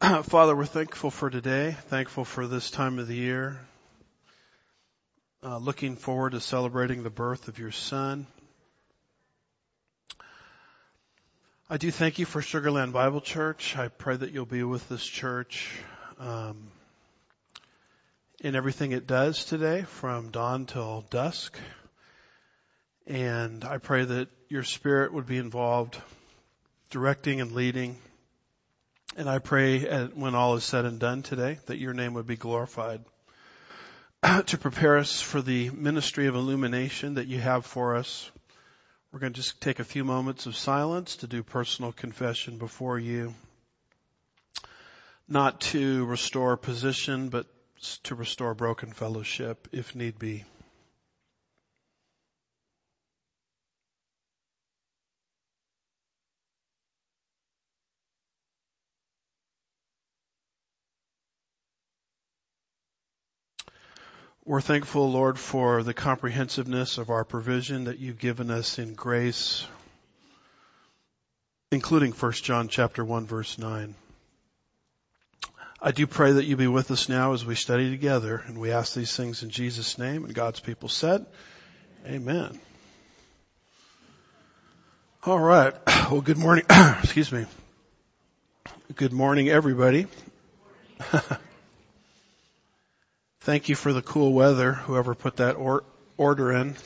Father, we're thankful for today, thankful for this time of the year, uh, looking forward to celebrating the birth of your son. I do thank you for Sugar Land Bible Church. I pray that you'll be with this church um, in everything it does today, from dawn till dusk. And I pray that your spirit would be involved, directing and leading and I pray uh, when all is said and done today that your name would be glorified to prepare us for the ministry of illumination that you have for us. We're going to just take a few moments of silence to do personal confession before you. Not to restore position, but to restore broken fellowship if need be. We're thankful, Lord, for the comprehensiveness of our provision that you've given us in grace, including 1 John chapter 1 verse 9. I do pray that you be with us now as we study together, and we ask these things in Jesus' name, and God's people said, Amen. All right. Well, good morning. Excuse me. Good morning, everybody. Thank you for the cool weather, whoever put that or- order in.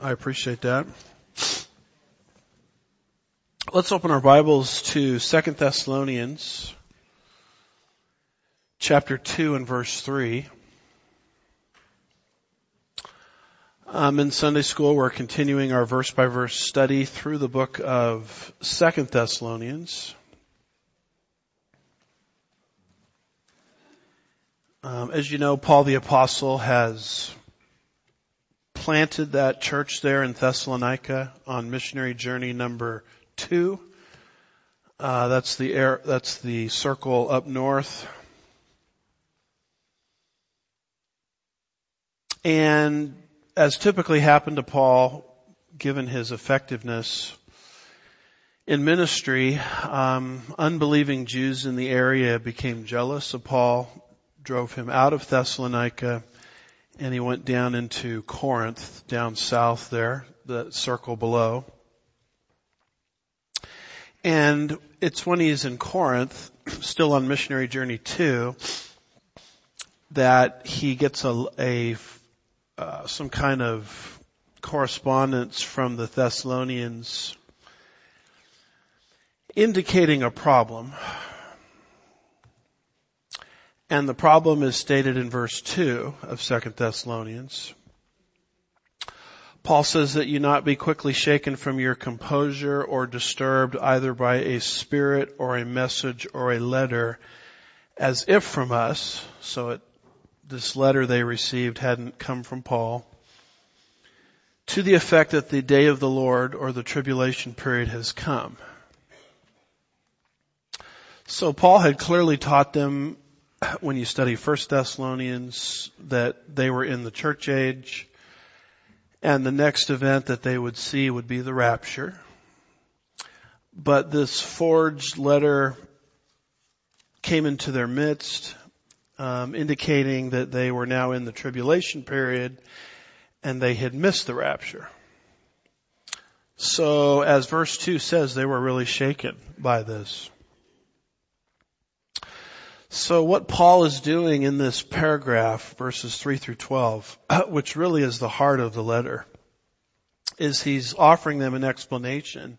I appreciate that. Let's open our Bibles to Second Thessalonians chapter 2 and verse 3. Um, in Sunday school, we're continuing our verse by verse study through the book of Second Thessalonians. Um, as you know, Paul the Apostle has planted that church there in Thessalonica on missionary journey number two. Uh, that's the air, that's the circle up north. And as typically happened to Paul, given his effectiveness in ministry, um, unbelieving Jews in the area became jealous of Paul drove him out of Thessalonica and he went down into Corinth, down south there, the circle below. And it's when he's in Corinth, still on missionary journey two, that he gets a, a uh, some kind of correspondence from the Thessalonians indicating a problem and the problem is stated in verse 2 of 2 Thessalonians. Paul says that you not be quickly shaken from your composure or disturbed either by a spirit or a message or a letter as if from us. So it, this letter they received hadn't come from Paul. To the effect that the day of the Lord or the tribulation period has come. So Paul had clearly taught them when you study First Thessalonians that they were in the church age and the next event that they would see would be the rapture. But this forged letter came into their midst, um, indicating that they were now in the tribulation period and they had missed the rapture. So as verse 2 says, they were really shaken by this. So what Paul is doing in this paragraph, verses 3 through 12, which really is the heart of the letter, is he's offering them an explanation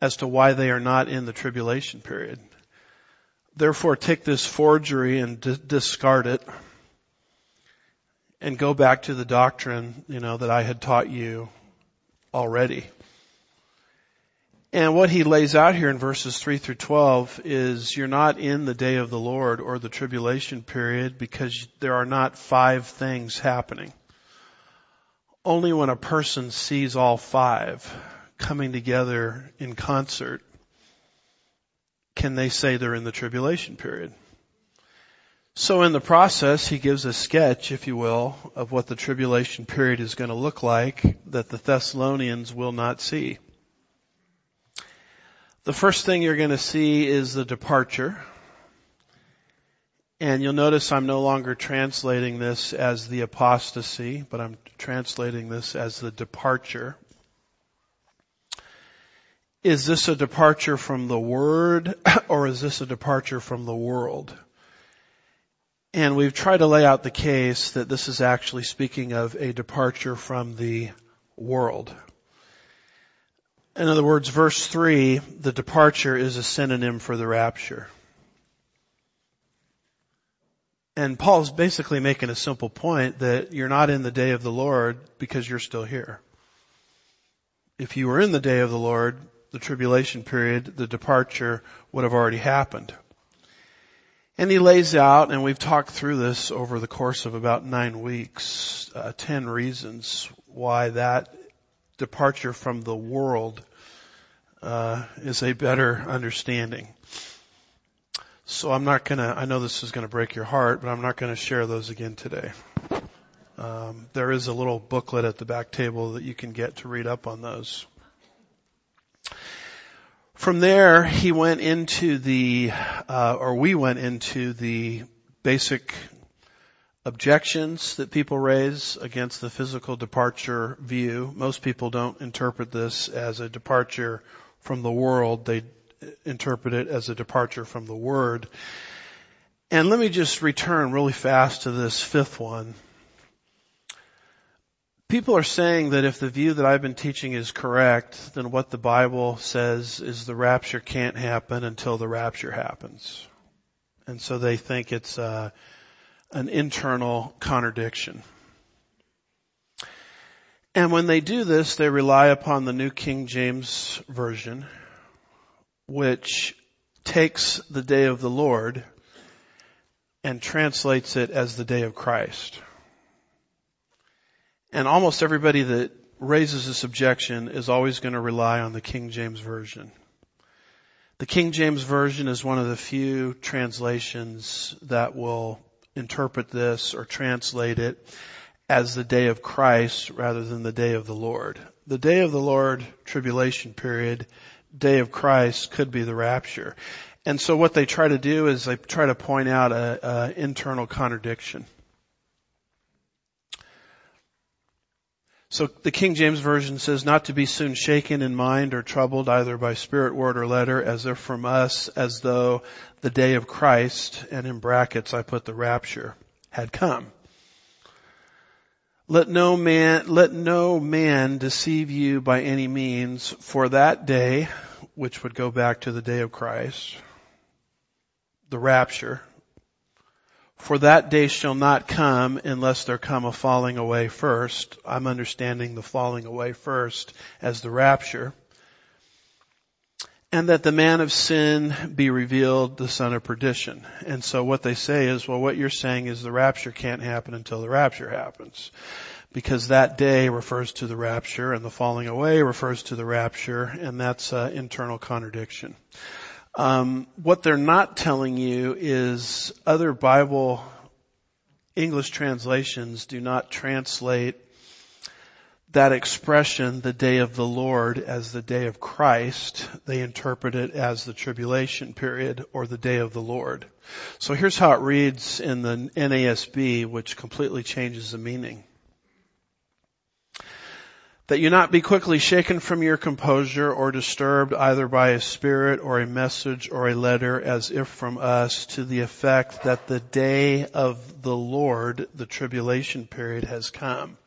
as to why they are not in the tribulation period. Therefore take this forgery and d- discard it and go back to the doctrine, you know, that I had taught you already. And what he lays out here in verses 3 through 12 is you're not in the day of the Lord or the tribulation period because there are not five things happening. Only when a person sees all five coming together in concert can they say they're in the tribulation period. So in the process, he gives a sketch, if you will, of what the tribulation period is going to look like that the Thessalonians will not see. The first thing you're going to see is the departure. And you'll notice I'm no longer translating this as the apostasy, but I'm translating this as the departure. Is this a departure from the Word or is this a departure from the world? And we've tried to lay out the case that this is actually speaking of a departure from the world. In other words, verse 3, the departure is a synonym for the rapture. And Paul's basically making a simple point that you're not in the day of the Lord because you're still here. If you were in the day of the Lord, the tribulation period, the departure would have already happened. And he lays out, and we've talked through this over the course of about nine weeks, uh, ten reasons why that departure from the world uh, is a better understanding. So I'm not gonna, I know this is gonna break your heart, but I'm not gonna share those again today. Um, there is a little booklet at the back table that you can get to read up on those. From there, he went into the, uh, or we went into the basic objections that people raise against the physical departure view. Most people don't interpret this as a departure from the world. They interpret it as a departure from the Word. And let me just return really fast to this fifth one people are saying that if the view that I've been teaching is correct, then what the Bible says is the rapture can't happen until the rapture happens. And so they think it's uh, an internal contradiction. And when they do this, they rely upon the New King James Version, which takes the day of the Lord and translates it as the day of Christ. And almost everybody that raises this objection is always going to rely on the King James Version. The King James Version is one of the few translations that will interpret this or translate it as the day of Christ rather than the day of the Lord. The day of the Lord, tribulation period, day of Christ could be the rapture. And so what they try to do is they try to point out an internal contradiction. So the King James Version says not to be soon shaken in mind or troubled either by spirit, word, or letter as if from us as though the day of Christ, and in brackets I put the rapture, had come. Let no man, let no man deceive you by any means for that day, which would go back to the day of Christ, the rapture, for that day shall not come unless there come a falling away first. I'm understanding the falling away first as the rapture. And that the man of sin be revealed, the son of perdition. And so what they say is, well, what you're saying is the rapture can't happen until the rapture happens. Because that day refers to the rapture and the falling away refers to the rapture and that's an internal contradiction. Um, what they're not telling you is other Bible English translations do not translate that expression, the day of the Lord, as the day of Christ. They interpret it as the tribulation period or the day of the Lord. So here's how it reads in the NASB, which completely changes the meaning that you not be quickly shaken from your composure or disturbed either by a spirit or a message or a letter as if from us to the effect that the day of the Lord, the tribulation period has come.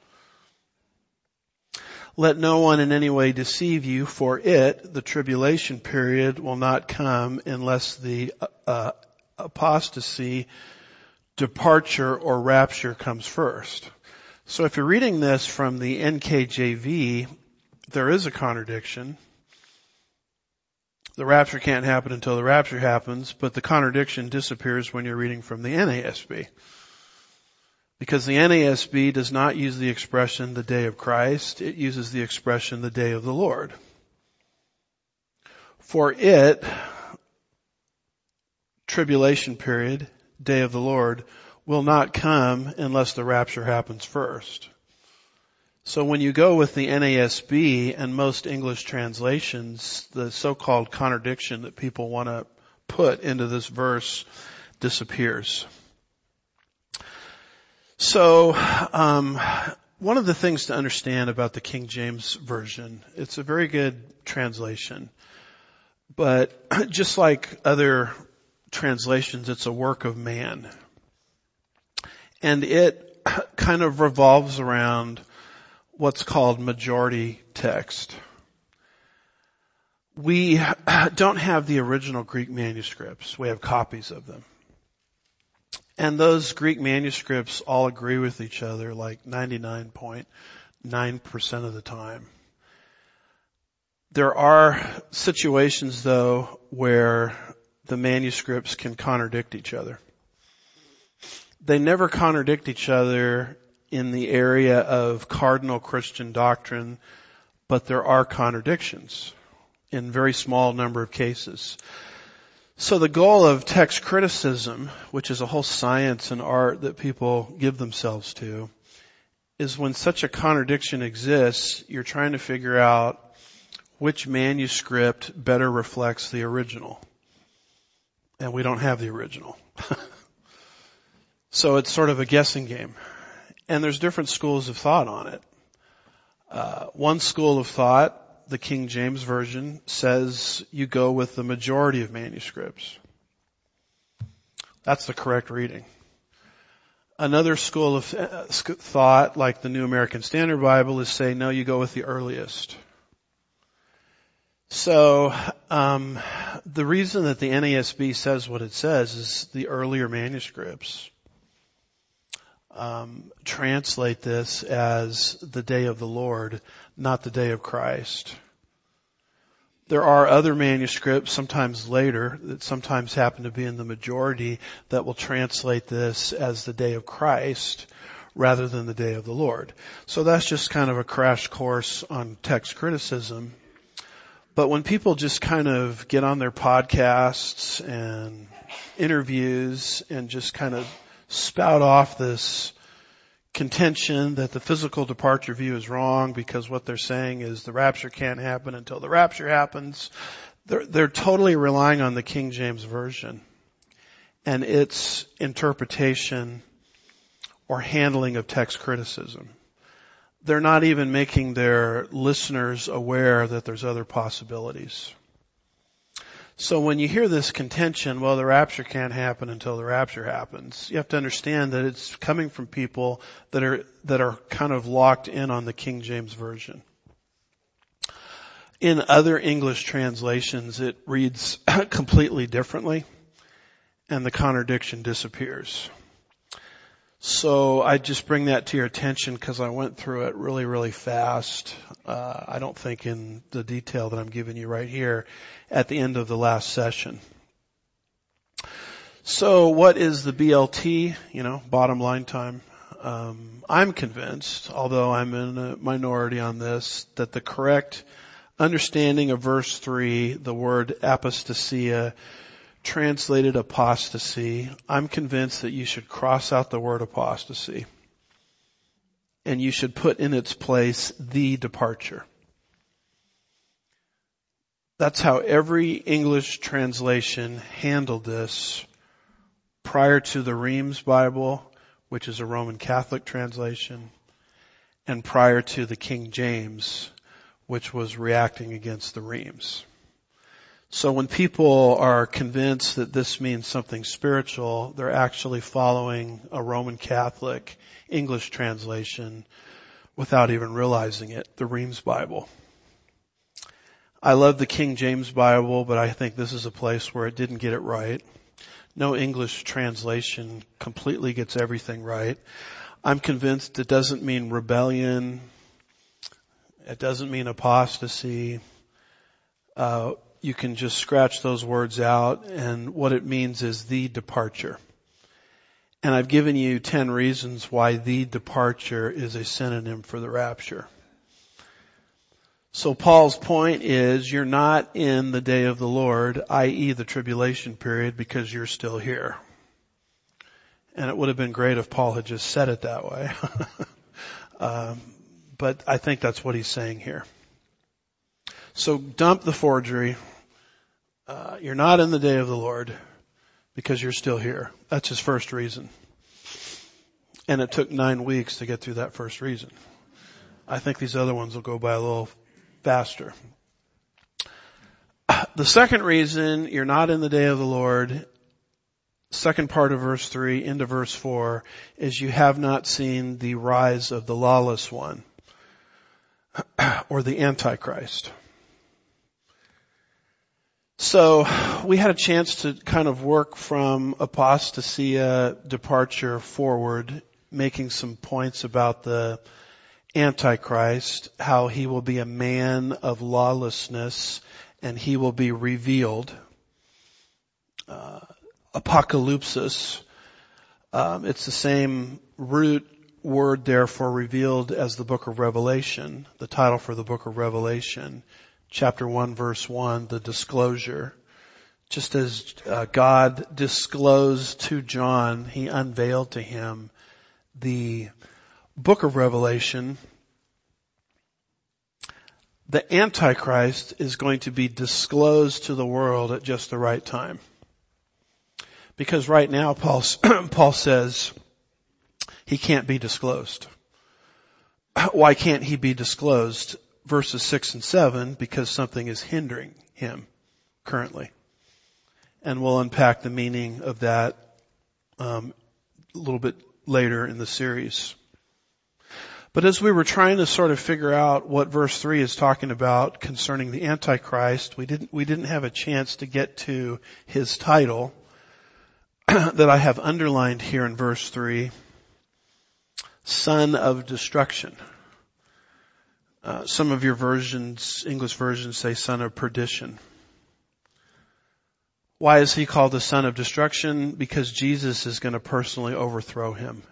Let no one in any way deceive you for it, the tribulation period will not come unless the uh, apostasy, departure or rapture comes first. So if you're reading this from the NKJV, there is a contradiction. The rapture can't happen until the rapture happens, but the contradiction disappears when you're reading from the NASB. Because the NASB does not use the expression the day of Christ, it uses the expression the day of the Lord. For it, tribulation period, day of the Lord, will not come unless the rapture happens first. So when you go with the NASB and most English translations, the so-called contradiction that people want to put into this verse disappears. So, um, one of the things to understand about the King James Version, it's a very good translation. But just like other translations, it's a work of man. And it kind of revolves around what's called majority text. We don't have the original Greek manuscripts. We have copies of them. And those Greek manuscripts all agree with each other like 99.9% of the time. There are situations though where the manuscripts can contradict each other. They never contradict each other in the area of cardinal Christian doctrine, but there are contradictions in very small number of cases. So the goal of text criticism, which is a whole science and art that people give themselves to, is when such a contradiction exists, you're trying to figure out which manuscript better reflects the original. And we don't have the original. so it's sort of a guessing game. And there's different schools of thought on it. Uh, one school of thought the King James Version says you go with the majority of manuscripts. That's the correct reading. Another school of uh, thought, like the New American Standard Bible, is saying no, you go with the earliest. So um, the reason that the NASB says what it says is the earlier manuscripts um, translate this as the day of the Lord, not the day of Christ. There are other manuscripts, sometimes later, that sometimes happen to be in the majority, that will translate this as the day of Christ rather than the day of the Lord. So that's just kind of a crash course on text criticism. But when people just kind of get on their podcasts and interviews and just kind of spout off this contention that the physical departure view is wrong because what they're saying is the rapture can't happen until the rapture happens. They're, they're totally relying on the King James Version and its interpretation or handling of text criticism. They're not even making their listeners aware that there's other possibilities. So when you hear this contention, well, the rapture can't happen until the rapture happens, you have to understand that it's coming from people that are, that are kind of locked in on the King James Version. In other English translations, it reads completely differently and the contradiction disappears. So I just bring that to your attention because I went through it really, really fast. Uh, I don't think in the detail that I'm giving you right here at the end of the last session. So what is the BLT? You know, bottom line time. Um, I'm convinced, although I'm in a minority on this, that the correct understanding of verse three, the word apostasia, translated apostasy, I'm convinced that you should cross out the word apostasy and you should put in its place the departure. That's how every English translation handled this prior to the Reims Bible, which is a Roman Catholic translation, and prior to the King James, which was reacting against the Reims. So when people are convinced that this means something spiritual, they're actually following a Roman Catholic English translation without even realizing it, the Reims Bible. I love the King James Bible, but I think this is a place where it didn't get it right. No English translation completely gets everything right. I'm convinced it doesn't mean rebellion. It doesn't mean apostasy. Uh, you can just scratch those words out and what it means is the departure. And I've given you 10 reasons why the departure is a synonym for the rapture. So Paul's point is you're not in the day of the Lord, i.e. the tribulation period, because you're still here. And it would have been great if Paul had just said it that way. um, but I think that's what he's saying here. So dump the forgery, uh, you're not in the day of the Lord because you're still here. That's his first reason. And it took nine weeks to get through that first reason. I think these other ones will go by a little faster. The second reason you're not in the day of the Lord, second part of verse three into verse four, is you have not seen the rise of the lawless one or the Antichrist. So we had a chance to kind of work from apostasia departure forward, making some points about the Antichrist, how he will be a man of lawlessness and he will be revealed. Uh, apocalypsis, um, it's the same root word there for revealed as the book of Revelation, the title for the book of Revelation, chapter 1 verse 1, the disclosure. Just as uh, God disclosed to John, he unveiled to him the book of Revelation, the Antichrist is going to be disclosed to the world at just the right time. Because right now Paul, Paul says he can't be disclosed. Why can't he be disclosed? Verses 6 and 7, because something is hindering him currently. And we'll unpack the meaning of that um, a little bit later in the series. But as we were trying to sort of figure out what verse 3 is talking about concerning the Antichrist, we didn't, we didn't have a chance to get to his title that I have underlined here in verse 3. Son of destruction. Uh, some of your versions, English versions say son of perdition. Why is he called the son of destruction? Because Jesus is going to personally overthrow him.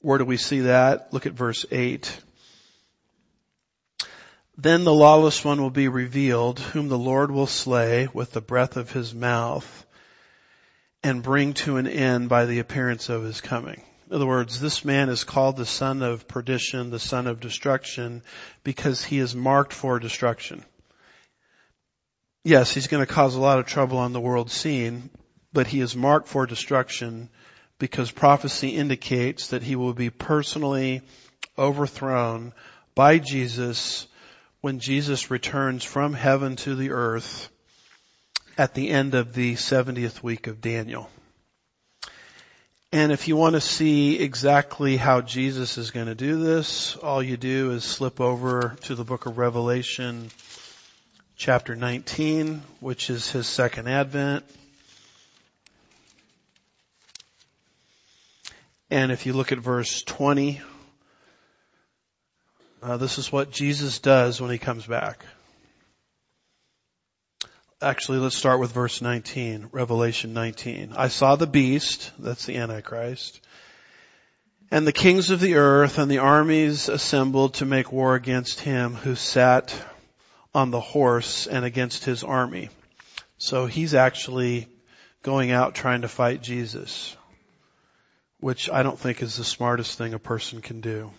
Where do we see that? Look at verse 8. Then the lawless one will be revealed, whom the Lord will slay with the breath of his mouth and bring to an end by the appearance of his coming. In other words, this man is called the son of perdition, the son of destruction, because he is marked for destruction. Yes, he's going to cause a lot of trouble on the world scene, but he is marked for destruction because prophecy indicates that he will be personally overthrown by Jesus when Jesus returns from heaven to the earth at the end of the 70th week of Daniel. And if you want to see exactly how Jesus is going to do this, all you do is slip over to the book of Revelation chapter 19, which is his second advent. And if you look at verse 20, uh, this is what Jesus does when he comes back. Actually, let's start with verse 19, Revelation 19. I saw the beast, that's the Antichrist, and the kings of the earth and the armies assembled to make war against him who sat on the horse and against his army. So he's actually going out trying to fight Jesus, which I don't think is the smartest thing a person can do.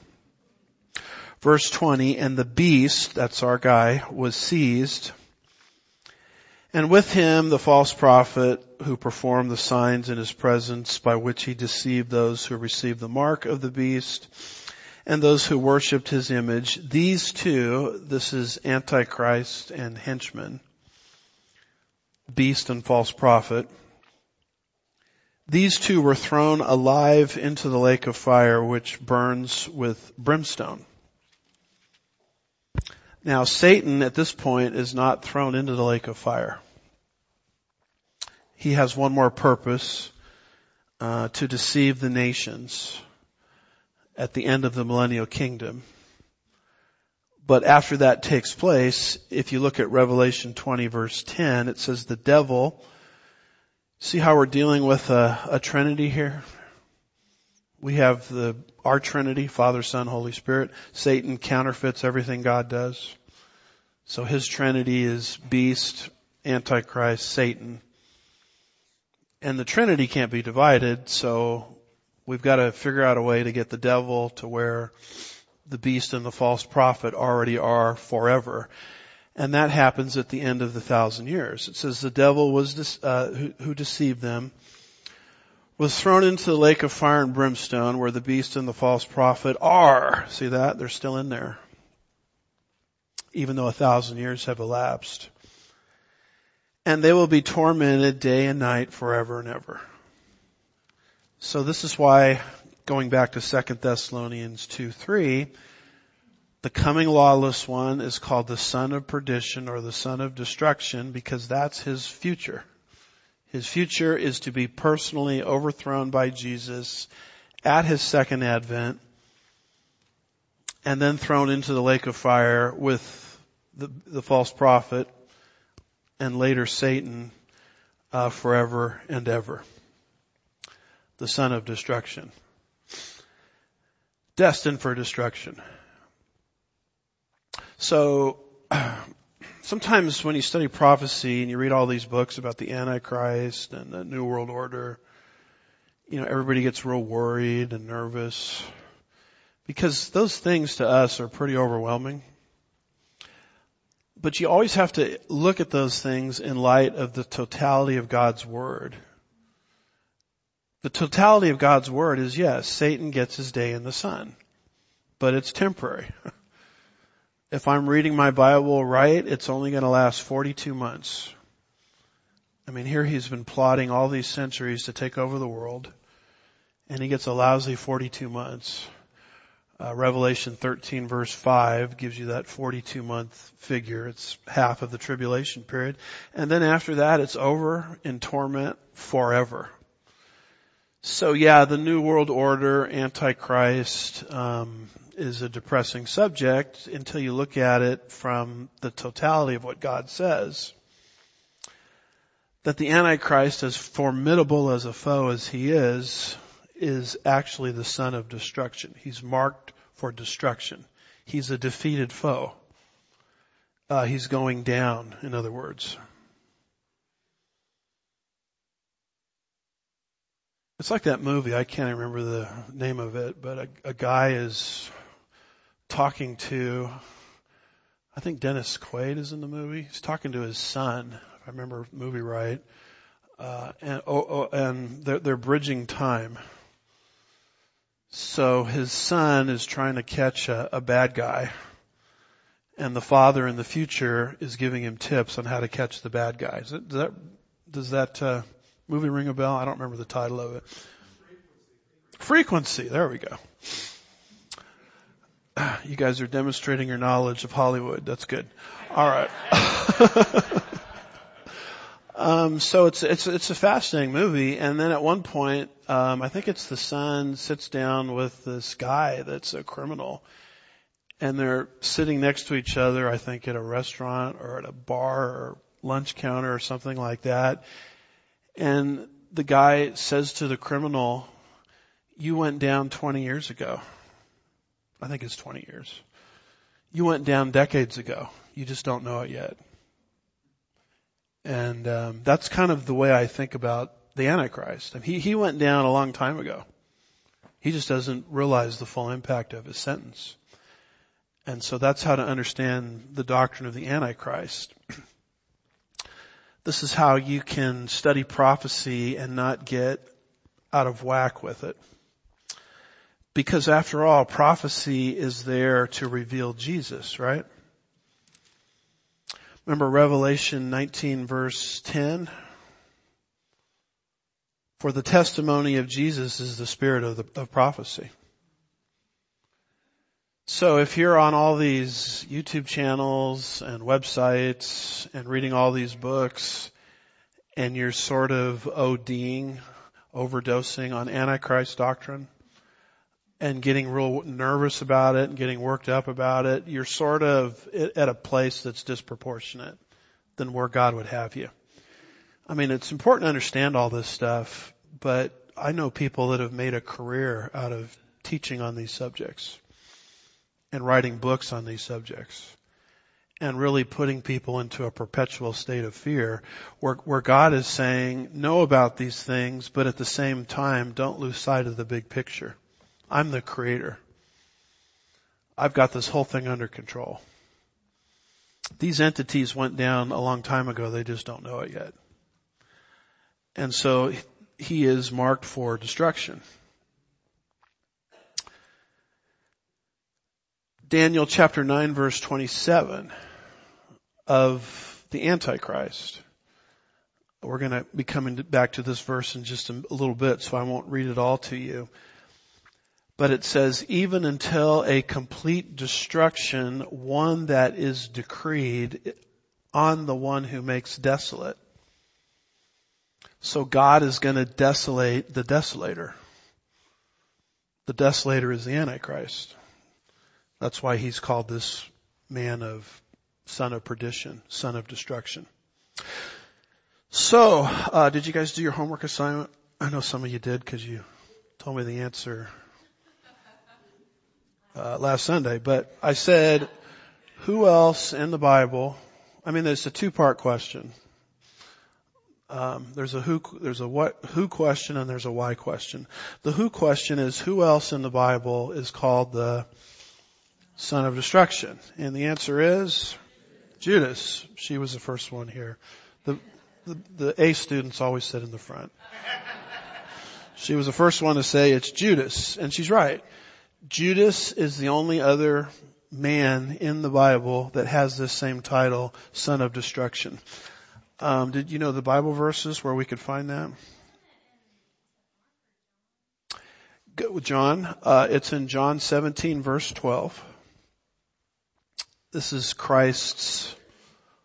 Verse 20, and the beast, that's our guy, was seized and with him the false prophet who performed the signs in his presence by which he deceived those who received the mark of the beast and those who worshiped his image. These two, this is Antichrist and henchman, beast and false prophet. These two were thrown alive into the lake of fire which burns with brimstone. Now Satan at this point is not thrown into the lake of fire. He has one more purpose, uh, to deceive the nations at the end of the millennial kingdom. But after that takes place, if you look at Revelation 20 verse 10, it says the devil, see how we're dealing with a, a trinity here? We have the, our Trinity, Father, Son, Holy Spirit. Satan counterfeits everything God does. So his Trinity is beast, Antichrist, Satan. And the Trinity can't be divided, so we've got to figure out a way to get the devil to where the beast and the false prophet already are forever. And that happens at the end of the thousand years. It says the devil was, uh, who, who deceived them was thrown into the lake of fire and brimstone where the beast and the false prophet are. See that? They're still in there. Even though a thousand years have elapsed. And they will be tormented day and night forever and ever. So this is why, going back to 2 Thessalonians 2, 3, the coming lawless one is called the son of perdition or the son of destruction because that's his future. His future is to be personally overthrown by Jesus at his second advent and then thrown into the lake of fire with the, the false prophet and later Satan uh, forever and ever. The son of destruction. Destined for destruction. So, sometimes when you study prophecy and you read all these books about the Antichrist and the New World Order, you know, everybody gets real worried and nervous because those things to us are pretty overwhelming. But you always have to look at those things in light of the totality of God's Word. The totality of God's Word is yes, Satan gets his day in the sun, but it's temporary. if I'm reading my Bible right, it's only going to last 42 months. I mean, here he's been plotting all these centuries to take over the world, and he gets a lousy 42 months. Uh, Revelation 13 verse 5 gives you that 42 month figure. It's half of the tribulation period. And then after that, it's over in torment forever. So yeah, the New World Order, Antichrist, um, is a depressing subject until you look at it from the totality of what God says. That the Antichrist, as formidable as a foe as he is, is actually the son of destruction. He's marked for destruction. He's a defeated foe. Uh, he's going down, in other words. It's like that movie. I can't remember the name of it, but a, a guy is talking to, I think Dennis Quaid is in the movie. He's talking to his son, if I remember the movie right. Uh, and, oh, oh, and they're, they're bridging time. So his son is trying to catch a, a bad guy and the father in the future is giving him tips on how to catch the bad guys. Does that, does that uh, movie ring a bell? I don't remember the title of it. Frequency. There we go. You guys are demonstrating your knowledge of Hollywood. That's good. All right. um, so it's it's it's a fascinating movie, and then at one point, um, I think it's the son sits down with this guy that's a criminal, and they're sitting next to each other. I think at a restaurant or at a bar or lunch counter or something like that, and the guy says to the criminal, "You went down 20 years ago." I think it's 20 years. You went down decades ago. You just don't know it yet. And um, that's kind of the way I think about the Antichrist. he he went down a long time ago. He just doesn't realize the full impact of his sentence. And so that's how to understand the doctrine of the Antichrist. this is how you can study prophecy and not get out of whack with it. Because after all, prophecy is there to reveal Jesus, right? Remember Revelation 19 verse 10? For the testimony of Jesus is the spirit of, the, of prophecy. So if you're on all these YouTube channels and websites and reading all these books and you're sort of ODing, overdosing on Antichrist doctrine, and getting real nervous about it and getting worked up about it, you're sort of at a place that's disproportionate than where God would have you. I mean, it's important to understand all this stuff, but I know people that have made a career out of teaching on these subjects and writing books on these subjects and really putting people into a perpetual state of fear where, where God is saying, know about these things, but at the same time, don't lose sight of the big picture. I'm the creator. I've got this whole thing under control. These entities went down a long time ago. They just don't know it yet. And so he is marked for destruction. Daniel chapter 9 verse 27 of the Antichrist. We're going to be coming back to this verse in just a little bit, so I won't read it all to you. But it says, even until a complete destruction, one that is decreed on the one who makes desolate. So God is going to desolate the desolator. The desolator is the Antichrist. That's why he's called this man of son of perdition, son of destruction. So, uh, did you guys do your homework assignment? I know some of you did because you told me the answer uh, last Sunday. But I said, who else in the Bible? I mean, there's a two-part question. Um, there's a who, there's a what, who question and there's a why question. The who question is who else in the Bible is called the son of destruction? And the answer is Judas. She was the first one here. The, the, the A students always sit in the front. She was the first one to say it's Judas, and she's right. Judas is the only other man in the Bible that has this same title, son of destruction. Um, did you know the Bible verses where we could find that? John, uh, it's in John 17 verse 12. This is Christ's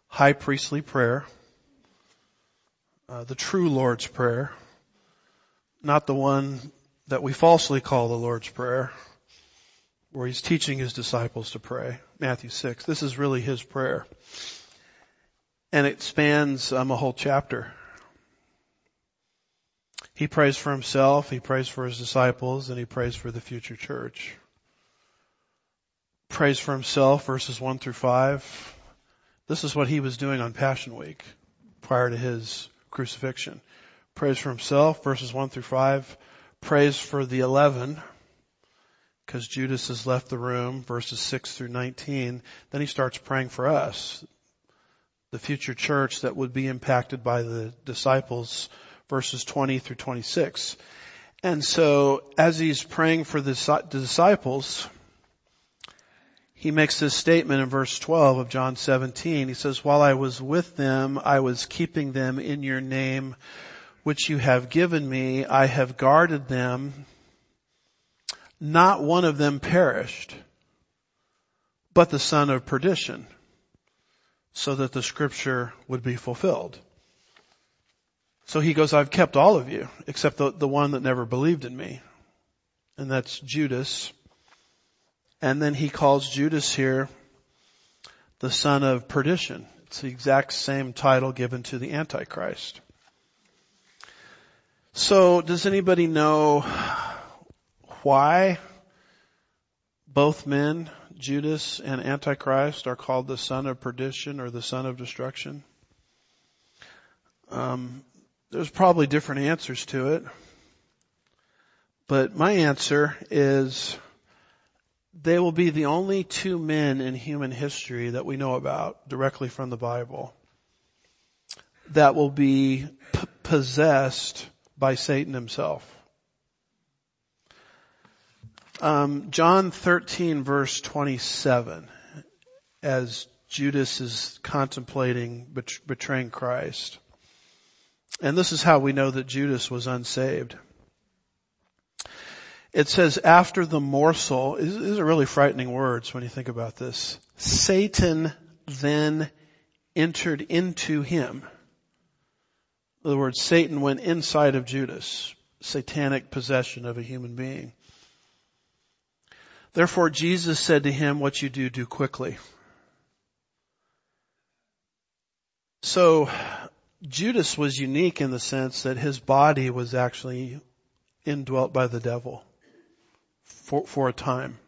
high priestly prayer, uh, the true Lord's prayer, not the one that we falsely call the Lord's prayer, where he's teaching his disciples to pray. Matthew 6. This is really his prayer. And it spans um, a whole chapter. He prays for himself, he prays for his disciples, and he prays for the future church prays for himself, verses 1 through 5. This is what he was doing on Passion Week prior to his crucifixion. Prays for himself, verses 1 through 5. Prays for the 11, because Judas has left the room, verses 6 through 19. Then he starts praying for us, the future church that would be impacted by the disciples, verses 20 through 26. And so, as he's praying for the disciples, he makes this statement in verse 12 of John 17. He says, while I was with them, I was keeping them in your name, which you have given me. I have guarded them. Not one of them perished, but the son of perdition, so that the scripture would be fulfilled. So he goes, I've kept all of you, except the, the one that never believed in me. And that's Judas. And then he calls Judas here the son of perdition. It's the exact same title given to the Antichrist. So does anybody know why both men, Judas and Antichrist, are called the son of perdition or the son of destruction? Um, there's probably different answers to it. But my answer is they will be the only two men in human history that we know about directly from the Bible that will be p- possessed by Satan himself. Um, John 13 verse 27, as Judas is contemplating bet- betraying Christ. And this is how we know that Judas was unsaved. It says after the morsel, these are really frightening words when you think about this. Satan then entered into him. In other words, Satan went inside of Judas, satanic possession of a human being. Therefore Jesus said to him, what you do, do quickly. So Judas was unique in the sense that his body was actually indwelt by the devil for, for a time.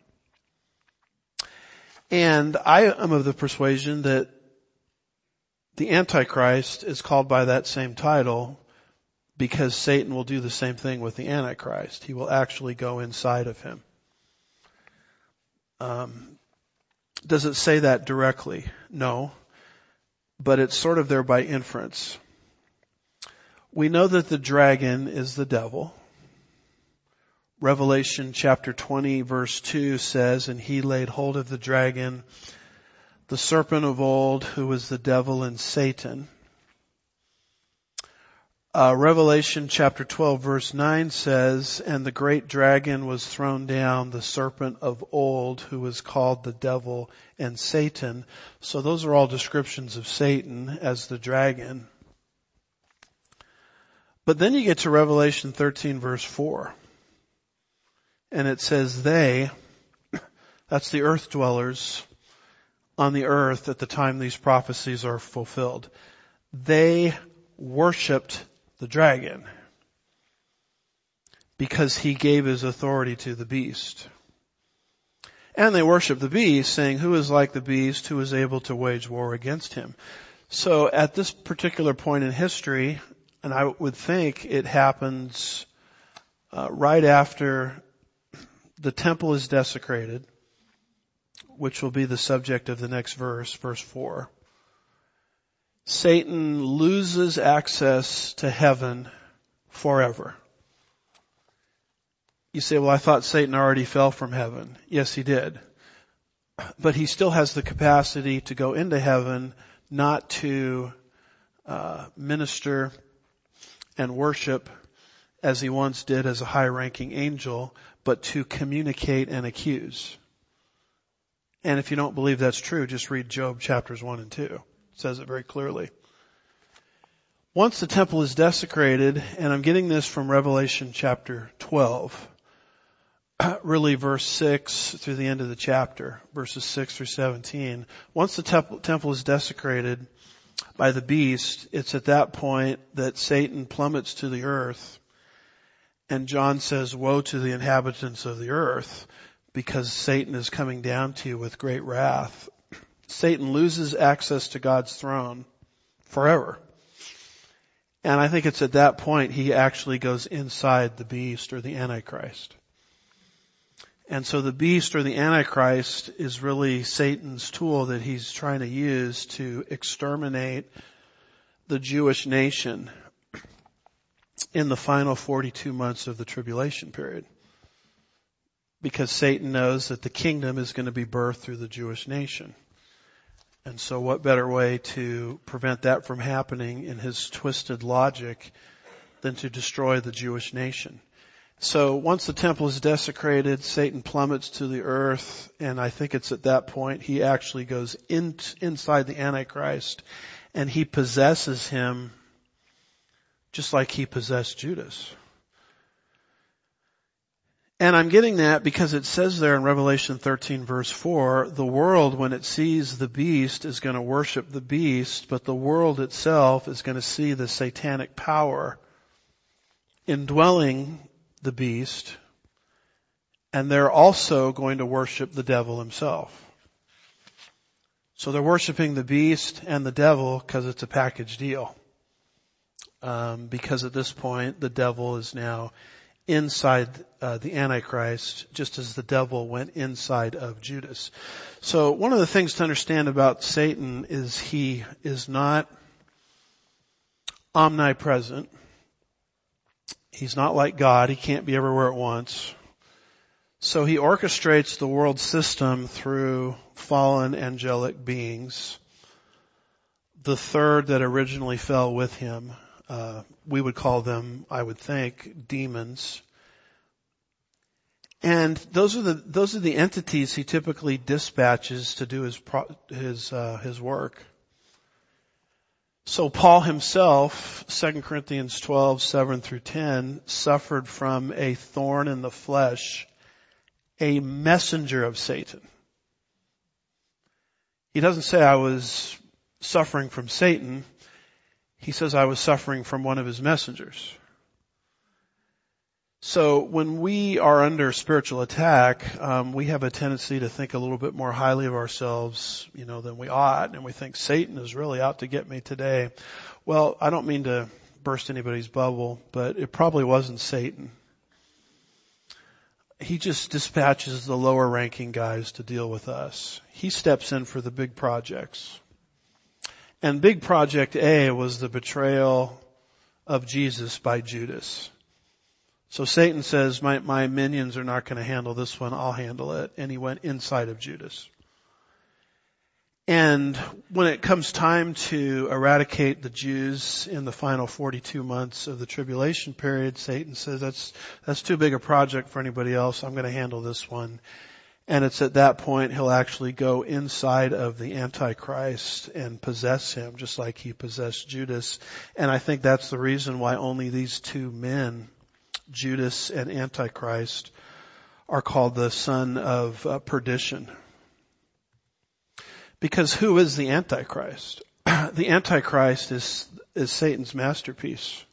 And I am of the persuasion that the Antichrist is called by that same title because Satan will do the same thing with the Antichrist. He will actually go inside of him. Um, does it say that directly? No. But it's sort of there by inference. We know that the dragon is the devil. Revelation chapter 20 verse 2 says, and he laid hold of the dragon, the serpent of old, who was the devil and Satan. Uh, Revelation chapter 12 verse 9 says, and the great dragon was thrown down, the serpent of old, who was called the devil and Satan. So those are all descriptions of Satan as the dragon. But then you get to Revelation 13 verse 4. And it says they, that's the earth dwellers on the earth at the time these prophecies are fulfilled. They worshiped the dragon because he gave his authority to the beast. And they worship the beast saying, who is like the beast who is able to wage war against him? So at this particular point in history, and I would think it happens uh, right after the temple is desecrated, which will be the subject of the next verse, verse 4. Satan loses access to heaven forever. You say, well, I thought Satan already fell from heaven. Yes, he did. But he still has the capacity to go into heaven, not to uh, minister and worship as he once did as a high ranking angel, but to communicate and accuse. And if you don't believe that's true, just read Job chapters 1 and 2 says it very clearly. Once the temple is desecrated, and I'm getting this from Revelation chapter 12, really verse 6 through the end of the chapter, verses 6 through 17. Once the temple, is desecrated by the beast, it's at that point that Satan plummets to the earth, and John says, woe to the inhabitants of the earth, because Satan is coming down to you with great wrath. Satan loses access to God's throne forever. And I think it's at that point he actually goes inside the beast or the Antichrist. And so the beast or the Antichrist is really Satan's tool that he's trying to use to exterminate the Jewish nation in the final 42 months of the tribulation period. Because Satan knows that the kingdom is going to be birthed through the Jewish nation. And so what better way to prevent that from happening in his twisted logic than to destroy the Jewish nation? So once the temple is desecrated, Satan plummets to the earth, and I think it's at that point he actually goes in, inside the Antichrist, and he possesses him just like he possessed Judas. And I'm getting that because it says there in Revelation 13 verse 4, the world when it sees the beast is going to worship the beast, but the world itself is going to see the satanic power indwelling the beast, and they're also going to worship the devil himself. So they're worshiping the beast and the devil because it's a package deal. Um, because at this point the devil is now inside uh, the Antichrist, just as the devil went inside of Judas. So one of the things to understand about Satan is he is not omnipresent. He's not like God. He can't be everywhere at once. So he orchestrates the world system through fallen angelic beings. The third that originally fell with him uh, we would call them, I would think, demons. And those are the those are the entities he typically dispatches to do his his uh, his work. So Paul himself, 2 Corinthians 12, 7 through 10, suffered from a thorn in the flesh, a messenger of Satan. He doesn't say I was suffering from Satan. He says, I was suffering from one of his messengers. So when we are under spiritual attack, um, we have a tendency to think a little bit more highly of ourselves, you know, than we ought, and we think Satan is really out to get me today. Well, I don't mean to burst anybody's bubble, but it probably wasn't Satan. He just dispatches the lower ranking guys to deal with us. He steps in for the big projects. And big project A was the betrayal of Jesus by Judas. So Satan says, my, my minions are not going to handle this one, I'll handle it. And he went inside of Judas. And when it comes time to eradicate the Jews in the final 42 months of the tribulation period, Satan says that's, that's too big a project for anybody else. I'm going to handle this one. And it's at that point he'll actually go inside of the Antichrist and possess him just like he possessed Judas. And I think that's the reason why only these two men, Judas and Antichrist, are called the son of uh, perdition because who is the Antichrist? the Antichrist is, is Satan's masterpiece.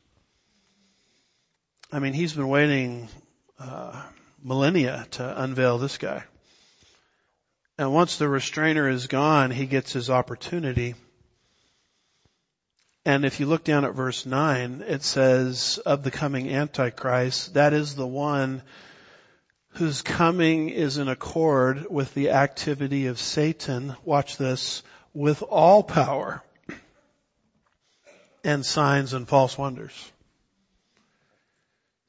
I mean, he's been waiting uh, millennia to unveil this guy. And once the restrainer is gone, he gets his opportunity. And if you look down at verse 9, it says, of the coming Antichrist, that is the one whose coming is in accord with the activity of Satan, watch this, with all power and signs and false wonders.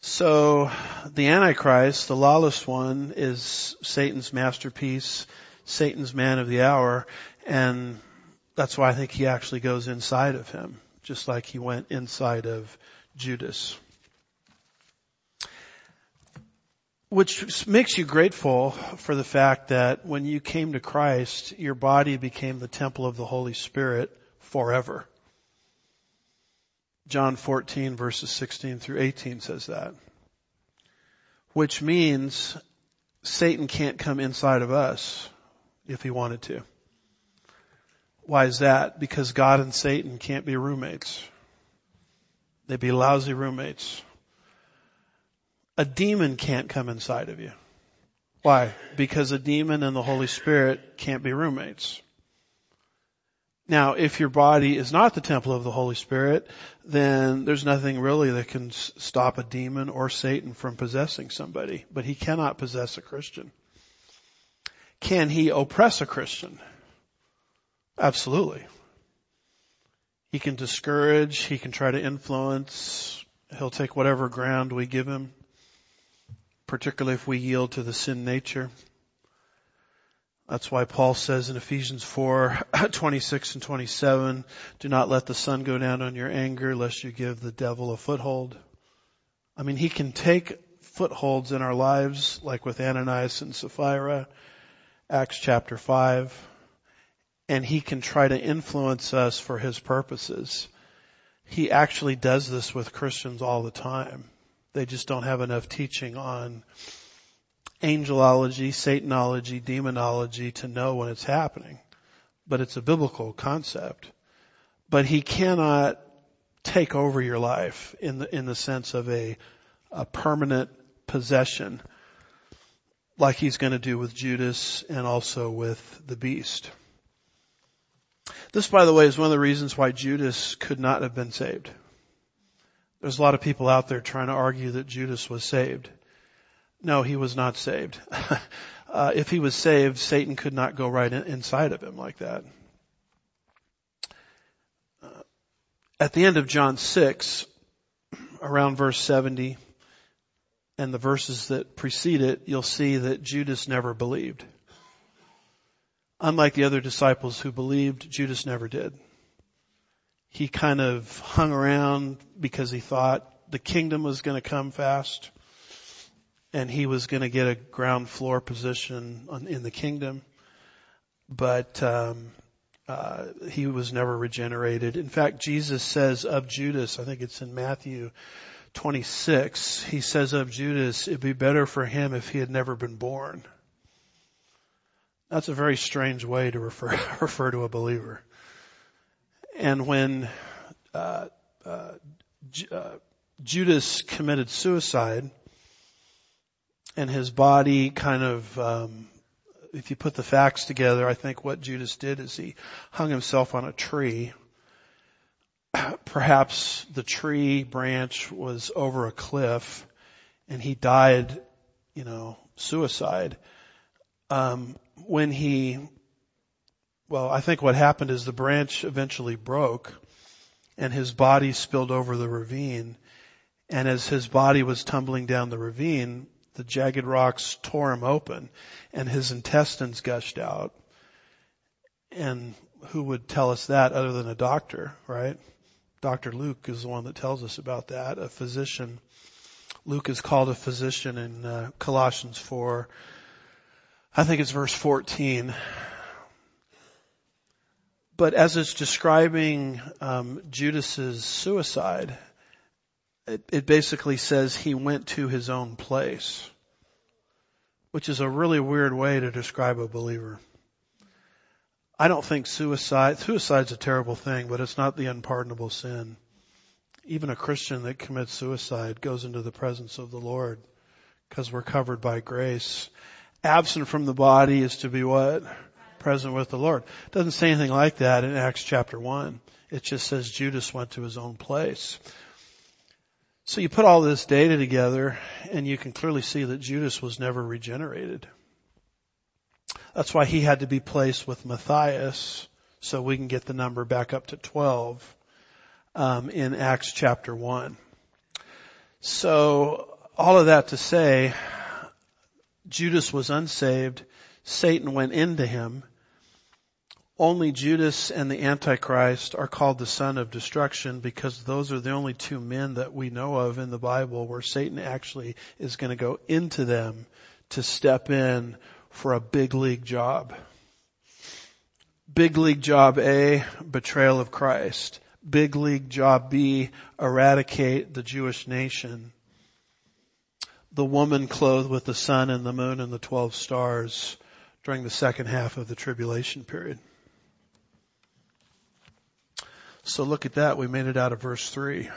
So the Antichrist, the lawless one, is Satan's masterpiece, Satan's man of the hour, and that's why I think he actually goes inside of him, just like he went inside of Judas. which makes you grateful for the fact that when you came to Christ, your body became the temple of the Holy Spirit forever. John 14 verses 16 through 18 says that. Which means Satan can't come inside of us if he wanted to. Why is that? Because God and Satan can't be roommates. They'd be lousy roommates. A demon can't come inside of you. Why? Because a demon and the Holy Spirit can't be roommates. Now, if your body is not the temple of the Holy Spirit, then there's nothing really that can stop a demon or Satan from possessing somebody. But he cannot possess a Christian. Can he oppress a Christian? Absolutely. He can discourage, he can try to influence, he'll take whatever ground we give him particularly if we yield to the sin nature. That's why Paul says in Ephesians 4, 26 and 27, do not let the sun go down on your anger lest you give the devil a foothold. I mean, he can take footholds in our lives like with Ananias and Sapphira, Acts chapter 5, and he can try to influence us for his purposes. He actually does this with Christians all the time. They just don't have enough teaching on angelology, satanology, demonology to know when it's happening. But it's a biblical concept. But he cannot take over your life in the, in the sense of a, a permanent possession like he's going to do with Judas and also with the beast. This, by the way, is one of the reasons why Judas could not have been saved. There's a lot of people out there trying to argue that Judas was saved. No, he was not saved. uh, if he was saved, Satan could not go right in, inside of him like that. Uh, at the end of John 6, around verse 70, and the verses that precede it, you'll see that Judas never believed. Unlike the other disciples who believed, Judas never did he kind of hung around because he thought the kingdom was going to come fast and he was going to get a ground floor position on, in the kingdom. But um, uh, he was never regenerated. In fact, Jesus says of Judas, I think it's in Matthew 26, he says of Judas, it'd be better for him if he had never been born. That's a very strange way to refer, refer to a believer. And when uh, uh, uh, Judas committed suicide, and his body kind of, um, if you put the facts together, I think what Judas did is he hung himself on a tree. Perhaps the tree branch was over a cliff, and he died, you know, suicide. Um, when he well, I think what happened is the branch eventually broke and his body spilled over the ravine. And as his body was tumbling down the ravine, the jagged rocks tore him open and his intestines gushed out. And who would tell us that other than a doctor, right? Dr. Luke is the one that tells us about that, a physician. Luke is called a physician in uh, Colossians 4. I think it's verse 14. But as it's describing um, Judas's suicide, it, it basically says he went to his own place, which is a really weird way to describe a believer. I don't think suicide, suicide's a terrible thing, but it's not the unpardonable sin. Even a Christian that commits suicide goes into the presence of the Lord because we're covered by grace. Absent from the body is to be what? Present with the Lord. It doesn't say anything like that in Acts chapter 1. It just says Judas went to his own place. So you put all this data together and you can clearly see that Judas was never regenerated. That's why he had to be placed with Matthias so we can get the number back up to 12 um, in Acts chapter 1. So all of that to say, Judas was unsaved. Satan went into him only Judas and the Antichrist are called the son of destruction because those are the only two men that we know of in the Bible where Satan actually is going to go into them to step in for a big league job. Big league job A, betrayal of Christ. Big league job B, eradicate the Jewish nation. The woman clothed with the sun and the moon and the twelve stars during the second half of the tribulation period. So look at that. We made it out of verse 3.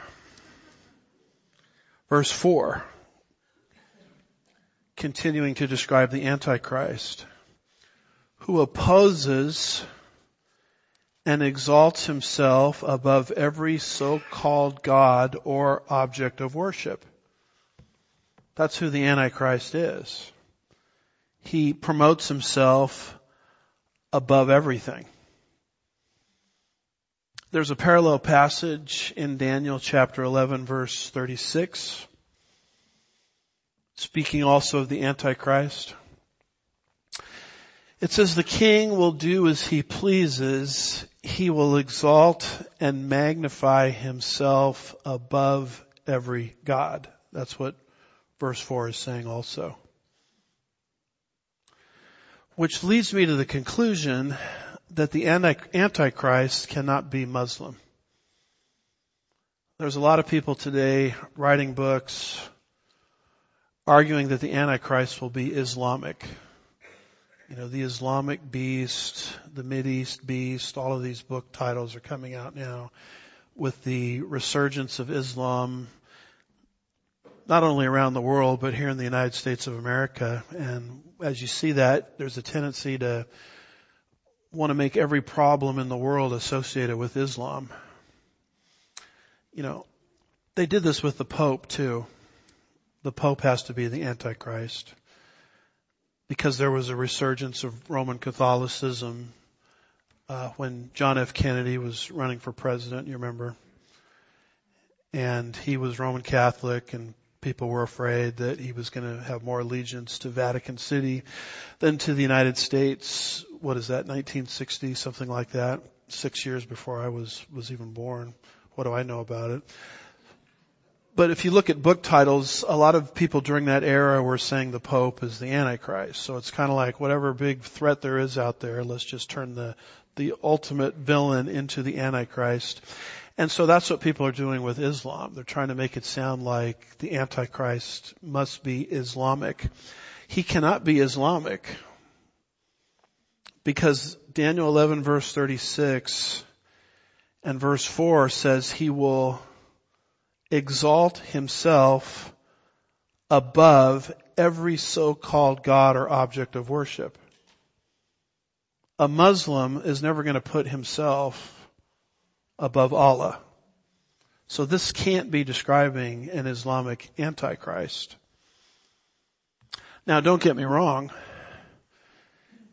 Verse 4. Continuing to describe the Antichrist who opposes and exalts himself above every so-called God or object of worship. That's who the Antichrist is. He promotes himself above everything. There's a parallel passage in Daniel chapter 11 verse 36, speaking also of the Antichrist. It says, the king will do as he pleases. He will exalt and magnify himself above every God. That's what verse 4 is saying also. Which leads me to the conclusion that the Antichrist cannot be Muslim. There's a lot of people today writing books arguing that the Antichrist will be Islamic. You know, the Islamic beast, the East beast, all of these book titles are coming out now with the resurgence of Islam, not only around the world, but here in the United States of America. And as you see that, there's a tendency to want to make every problem in the world associated with Islam. You know, they did this with the Pope too. The Pope has to be the Antichrist because there was a resurgence of Roman Catholicism uh, when John F. Kennedy was running for president. You remember, and he was Roman Catholic, and people were afraid that he was going to have more allegiance to Vatican City than to the United States. What is that, 1960, something like that? Six years before I was, was even born. What do I know about it? But if you look at book titles, a lot of people during that era were saying the Pope is the Antichrist. So it's kind of like whatever big threat there is out there, let's just turn the, the ultimate villain into the Antichrist. And so that's what people are doing with Islam. They're trying to make it sound like the Antichrist must be Islamic. He cannot be Islamic because Daniel 11 verse 36 and verse 4 says he will exalt himself above every so-called God or object of worship. A Muslim is never going to put himself above Allah. So this can't be describing an Islamic Antichrist. Now don't get me wrong.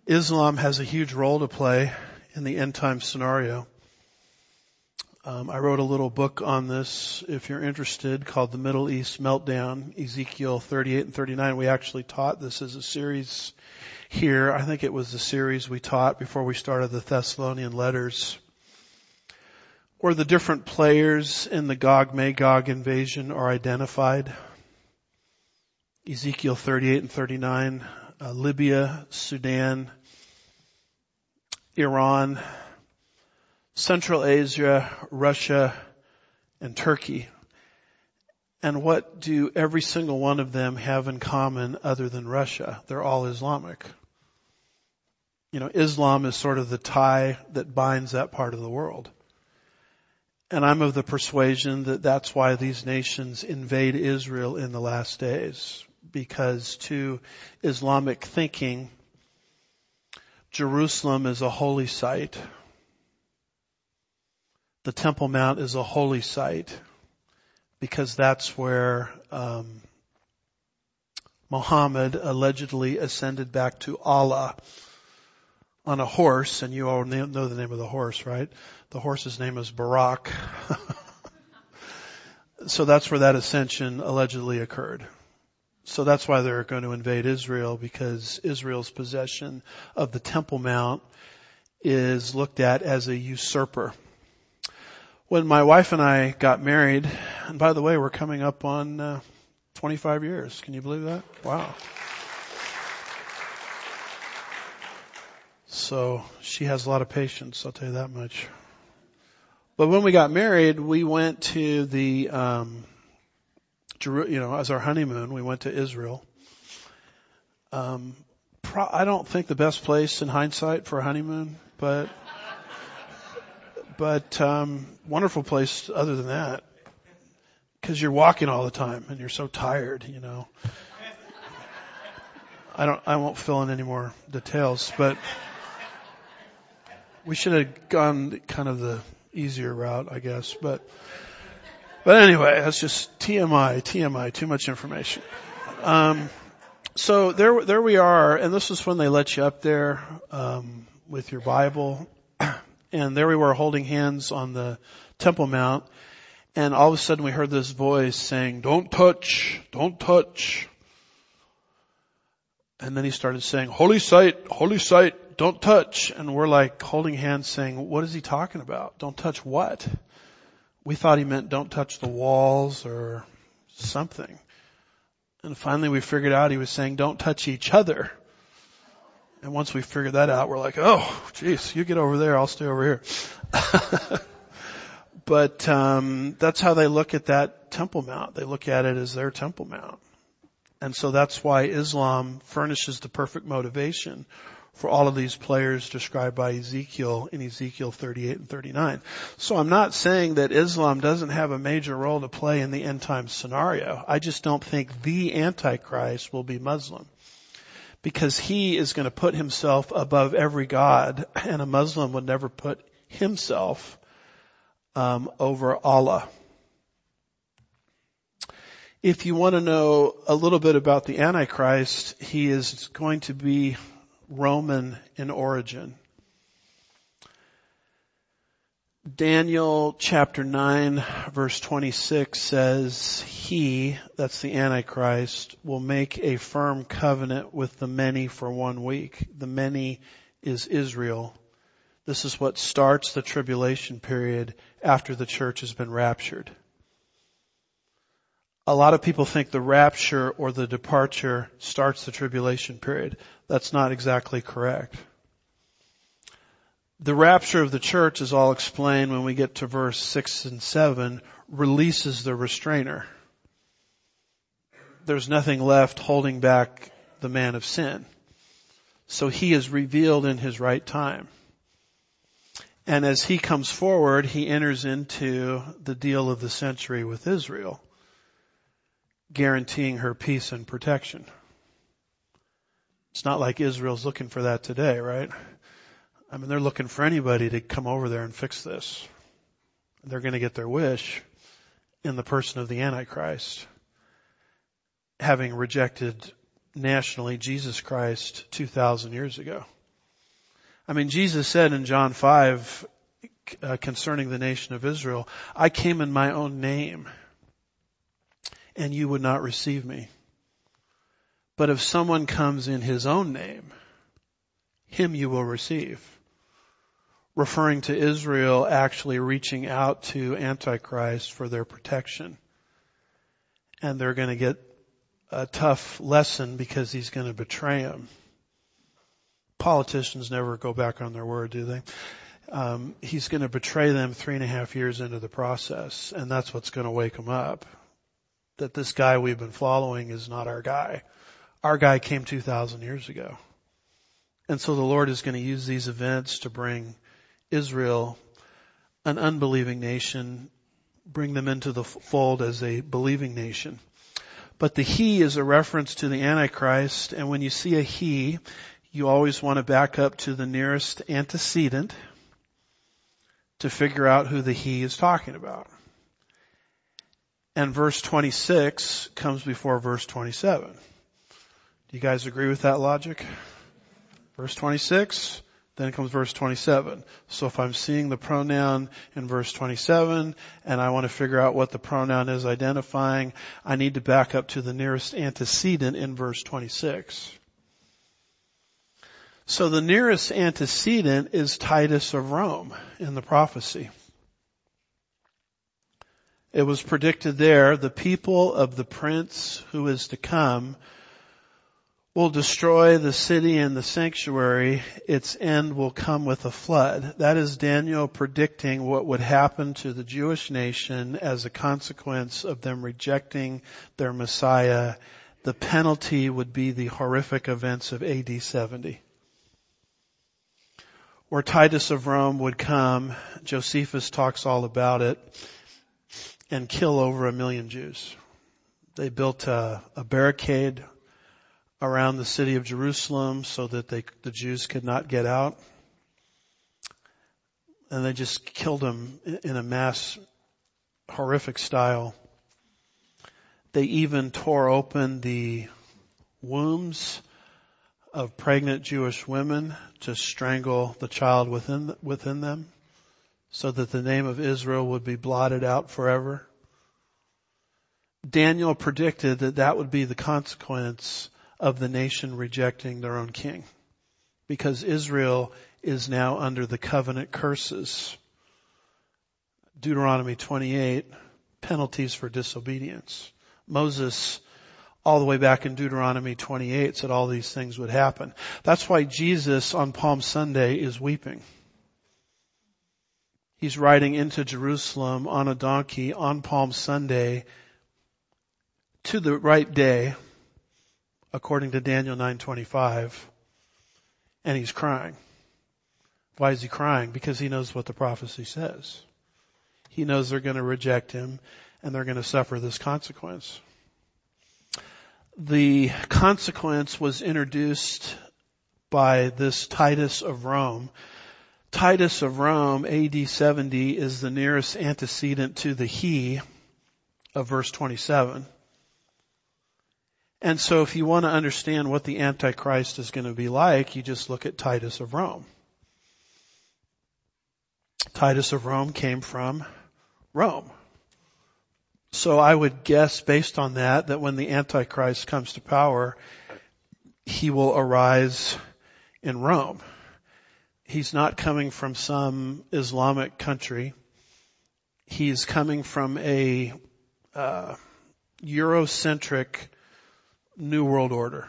Islam has a huge role to play in the end time scenario. Um, I wrote a little book on this, if you're interested, called The Middle East Meltdown, Ezekiel 38 and 39. We actually taught this as a series here. I think it was the series we taught before we started the Thessalonian letters. Where the different players in the Gog-Magog invasion are identified. Ezekiel 38 and 39, uh, Libya, Sudan, Iran, Central Asia, Russia, and Turkey. And what do every single one of them have in common other than Russia? They're all Islamic. You know, Islam is sort of the tie that binds that part of the world. And I'm of the persuasion that that's why these nations invade Israel in the last days. Because to Islamic thinking, Jerusalem is a holy site the Temple Mount is a holy site because that's where um, Muhammad allegedly ascended back to Allah on a horse, and you all know the name of the horse, right? The horse's name is Barak. so that's where that ascension allegedly occurred. So that's why they're going to invade Israel because Israel's possession of the Temple Mount is looked at as a usurper when my wife and I got married, and by the way, we're coming up on uh, 25 years. Can you believe that? Wow. So she has a lot of patience, I'll tell you that much. But when we got married, we went to the, um, you know, as our honeymoon, we went to Israel. Um, pro- I don't think the best place in hindsight for a honeymoon, but but um, wonderful place other than that. Because you're walking all the time and you're so tired you know. I don't i won't fill in any more details but we should have gone kind of the easier route i guess but but anyway that's just tmi tmi too much information. Um, so there there we are and this is when they let you up there um, with your bible and there we were holding hands on the Temple Mount, and all of a sudden we heard this voice saying, don't touch, don't touch. And then he started saying, holy site, holy site, don't touch. And we're like holding hands saying, what is he talking about? Don't touch what? We thought he meant don't touch the walls or something. And finally we figured out he was saying don't touch each other. And once we figured that out, we're like, oh, geez, you get over there, I'll stay over here. but um, that's how they look at that Temple Mount. They look at it as their Temple Mount. And so that's why Islam furnishes the perfect motivation for all of these players described by Ezekiel in Ezekiel 38 and 39. So I'm not saying that Islam doesn't have a major role to play in the end time scenario. I just don't think the Antichrist will be Muslim because he is going to put himself above every god, and a Muslim would never put himself um, over Allah. If you want to know a little bit about the Antichrist, he is going to be Roman in origin. Daniel chapter 9 verse 26 says, He, that's the Antichrist, will make a firm covenant with the many for one week. The many is Israel. This is what starts the tribulation period after the church has been raptured. A lot of people think the rapture or the departure starts the tribulation period. That's not exactly correct. The rapture of the church is all explained when we get to verse 6 and 7, releases the restrainer. There's nothing left holding back the man of sin. So he is revealed in his right time. And as he comes forward, he enters into the deal of the century with Israel, guaranteeing her peace and protection. It's not like Israel's looking for that today, right? I mean, they're looking for anybody to come over there and fix this. They're going to get their wish in the person of the Antichrist, having rejected nationally Jesus Christ 2,000 years ago. I mean, Jesus said in John 5, uh, concerning the nation of Israel, I came in my own name and you would not receive me. But if someone comes in his own name, him you will receive. Referring to Israel actually reaching out to Antichrist for their protection. And they're going to get a tough lesson because he's going to betray them. Politicians never go back on their word, do they? Um, he's going to betray them three and a half years into the process, and that's what's going to wake them up. That this guy we've been following is not our guy. Our guy came 2,000 years ago. And so the Lord is going to use these events to bring Israel, an unbelieving nation, bring them into the fold as a believing nation. But the he is a reference to the Antichrist, and when you see a he, you always want to back up to the nearest antecedent to figure out who the he is talking about. And verse 26 comes before verse 27. Do you guys agree with that logic? Verse 26, then comes verse 27. So if I'm seeing the pronoun in verse 27 and I want to figure out what the pronoun is identifying, I need to back up to the nearest antecedent in verse 26. So the nearest antecedent is Titus of Rome in the prophecy. It was predicted there, the people of the prince who is to come will destroy the city and the sanctuary. Its end will come with a flood. That is Daniel predicting what would happen to the Jewish nation as a consequence of them rejecting their Messiah. The penalty would be the horrific events of AD 70 where Titus of Rome would come, Josephus talks all about it, and kill over a million Jews. They built a, a barricade around the city of Jerusalem so that they, the Jews could not get out. And they just killed them in a mass horrific style. They even tore open the wombs of pregnant Jewish women to strangle the child within, within them so that the name of Israel would be blotted out forever. Daniel predicted that that would be the consequence of the nation rejecting their own king because Israel is now under the covenant curses. Deuteronomy 28, penalties for disobedience. Moses all the way back in Deuteronomy 28 said all these things would happen. That's why Jesus on Palm Sunday is weeping. He's riding into Jerusalem on a donkey on Palm Sunday to the right day, according to Daniel 9:25, and he's crying. Why is he crying? Because he knows what the prophecy says. He knows they're going to reject him and they're going to suffer this consequence the consequence was introduced by this Titus of Rome. Titus of Rome, AD 70, is the nearest antecedent to the he of verse 27. And so if you want to understand what the Antichrist is going to be like, you just look at Titus of Rome. Titus of Rome came from Rome. So I would guess based on that, that when the Antichrist comes to power, he will arise in Rome. He's not coming from some Islamic country. He's coming from a uh, Eurocentric New World Order.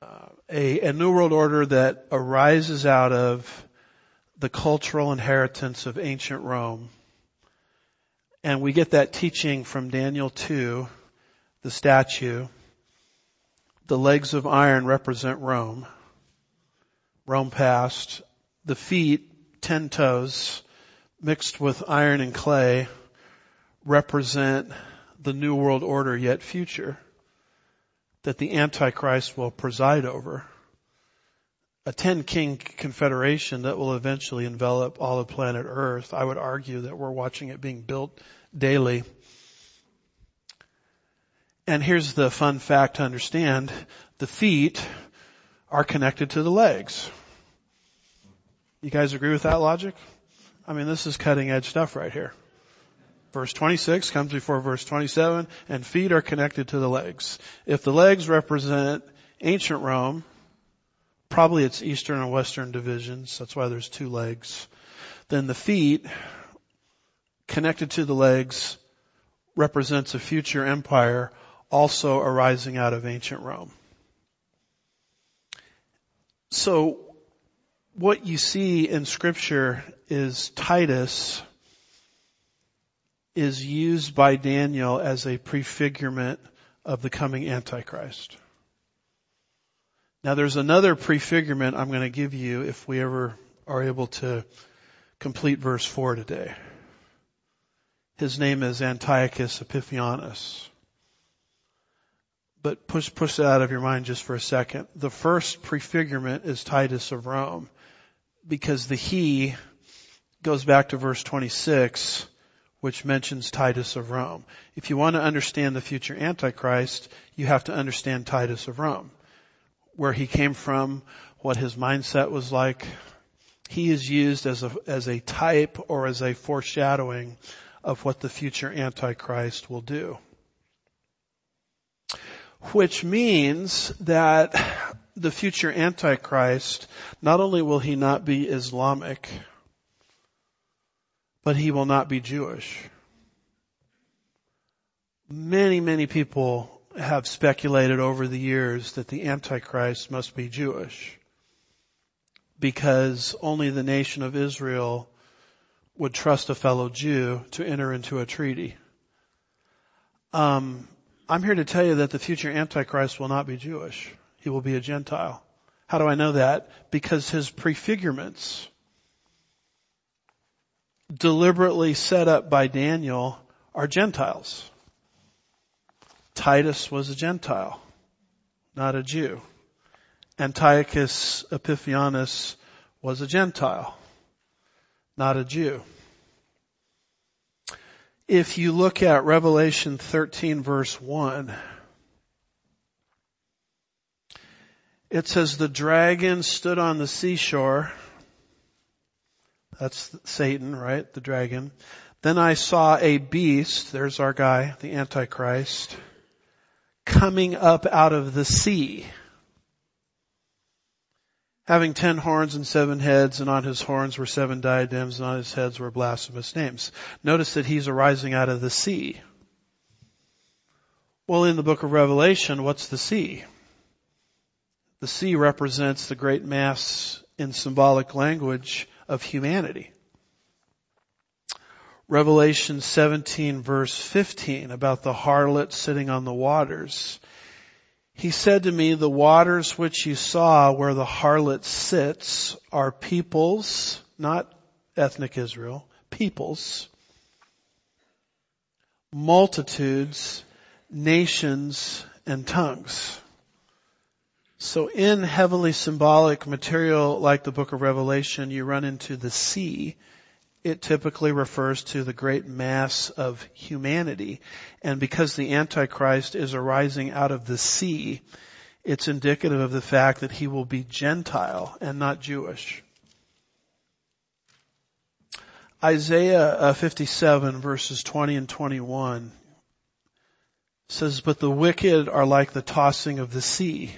Uh, a, a New World Order that arises out of the cultural inheritance of ancient Rome and we get that teaching from Daniel 2, the statue. The legs of iron represent Rome. Rome past. The feet, ten toes, mixed with iron and clay, represent the New World Order yet future that the Antichrist will preside over. A ten king confederation that will eventually envelop all of planet Earth. I would argue that we're watching it being built daily. And here's the fun fact to understand. The feet are connected to the legs. You guys agree with that logic? I mean, this is cutting edge stuff right here. Verse 26 comes before verse 27 and feet are connected to the legs. If the legs represent ancient Rome, probably it's eastern and western divisions, that's why there's two legs, then the feet connected to the legs represents a future empire also arising out of ancient Rome. So what you see in scripture is Titus is used by Daniel as a prefigurement of the coming Antichrist. Now there's another prefigurement I'm going to give you if we ever are able to complete verse 4 today. His name is Antiochus Epiphanes. But push, push that out of your mind just for a second. The first prefigurement is Titus of Rome because the he goes back to verse 26 which mentions Titus of Rome. If you want to understand the future Antichrist, you have to understand Titus of Rome. Where he came from, what his mindset was like. He is used as a, as a type or as a foreshadowing of what the future Antichrist will do. Which means that the future Antichrist, not only will he not be Islamic, but he will not be Jewish. Many, many people have speculated over the years that the Antichrist must be Jewish because only the nation of Israel would trust a fellow Jew to enter into a treaty. Um, I'm here to tell you that the future Antichrist will not be Jewish. He will be a Gentile. How do I know that? Because his prefigurements deliberately set up by Daniel are Gentiles. Titus was a Gentile, not a Jew. Antiochus Epiphanes was a Gentile, not a Jew. If you look at Revelation 13 verse 1, it says the dragon stood on the seashore that's Satan, right? The dragon. Then I saw a beast, there's our guy, the Antichrist, coming up out of the sea. Having ten horns and seven heads, and on his horns were seven diadems, and on his heads were blasphemous names. Notice that he's arising out of the sea. Well, in the book of Revelation, what's the sea? The sea represents the great mass in symbolic language of humanity. Revelation 17 verse 15 about the harlot sitting on the waters. He said to me, the waters which you saw where the harlot sits are peoples, not ethnic Israel, peoples, multitudes, nations, and tongues. So in heavily symbolic material like the book of Revelation, you run into the sea. It typically refers to the great mass of humanity. And because the Antichrist is arising out of the sea, it's indicative of the fact that he will be Gentile and not Jewish. Isaiah uh, 57 verses 20 and 21 says, but the wicked are like the tossing of the sea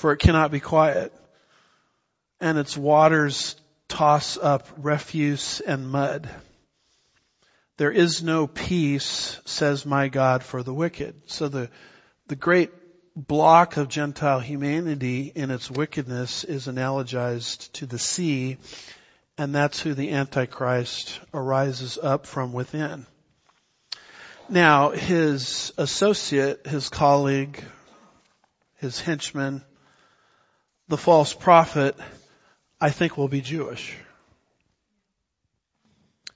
for it cannot be quiet. And its waters toss up refuse and mud. There is no peace, says my God, for the wicked. So the, the great block of Gentile humanity in its wickedness is analogized to the sea, and that's who the Antichrist arises up from within. Now, his associate, his colleague, his henchman, the false prophet, I think will be Jewish.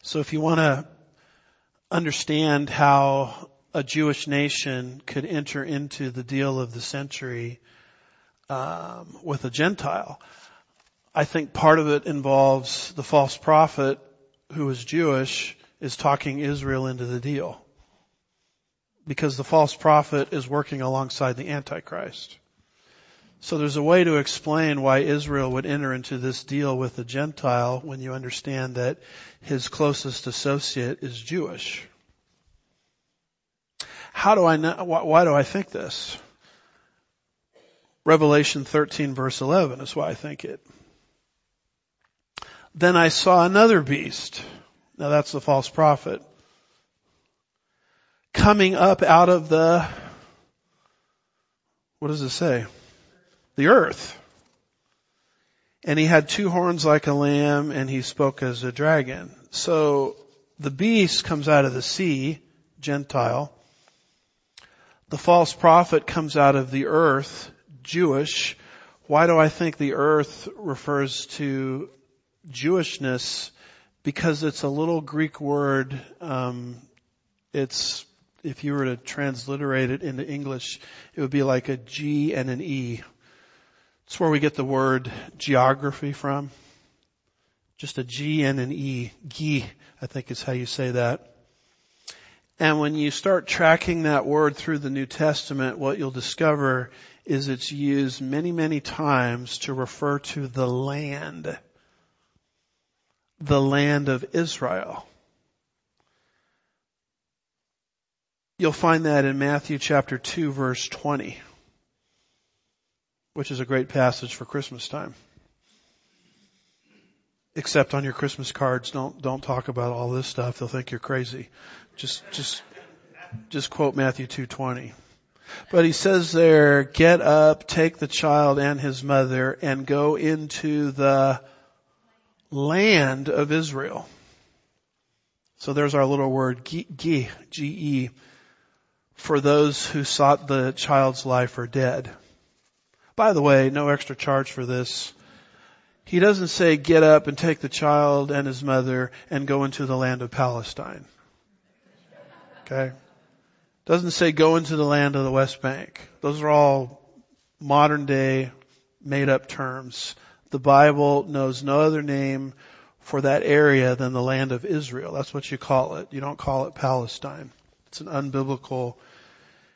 So if you want to understand how a Jewish nation could enter into the deal of the century um, with a Gentile, I think part of it involves the false prophet who is Jewish is talking Israel into the deal. Because the false prophet is working alongside the Antichrist. So there's a way to explain why Israel would enter into this deal with the Gentile when you understand that his closest associate is Jewish. How do I know, why do I think this? Revelation 13 verse 11 is why I think it. Then I saw another beast. Now that's the false prophet. Coming up out of the, what does it say? The earth. And he had two horns like a lamb and he spoke as a dragon. So the beast comes out of the sea, Gentile. The false prophet comes out of the earth, Jewish. Why do I think the earth refers to Jewishness? Because it's a little Greek word. Um, it's if you were to transliterate it into English, it would be like a G and an E. It's where we get the word geography from. Just a G and an E. G, I think is how you say that. And when you start tracking that word through the New Testament, what you'll discover is it's used many, many times to refer to the land. The land of Israel. You'll find that in Matthew chapter 2 verse 20 which is a great passage for Christmas time. Except on your Christmas cards, don't, don't talk about all this stuff. They'll think you're crazy. Just, just, just quote Matthew 2.20. But he says there, get up, take the child and his mother and go into the land of Israel. So there's our little word, G-E, G-E, for those who sought the child's life are dead. By the way, no extra charge for this. He doesn't say get up and take the child and his mother and go into the land of Palestine. Okay? Doesn't say go into the land of the West Bank. Those are all modern day made up terms. The Bible knows no other name for that area than the land of Israel. That's what you call it. You don't call it Palestine. It's an unbiblical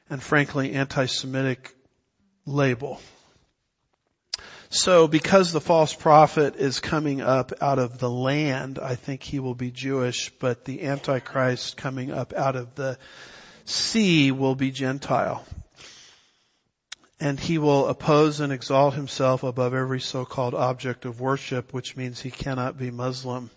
and frankly anti-Semitic label. So because the false prophet is coming up out of the land, I think he will be Jewish, but the Antichrist coming up out of the sea will be Gentile. And he will oppose and exalt himself above every so-called object of worship, which means he cannot be Muslim.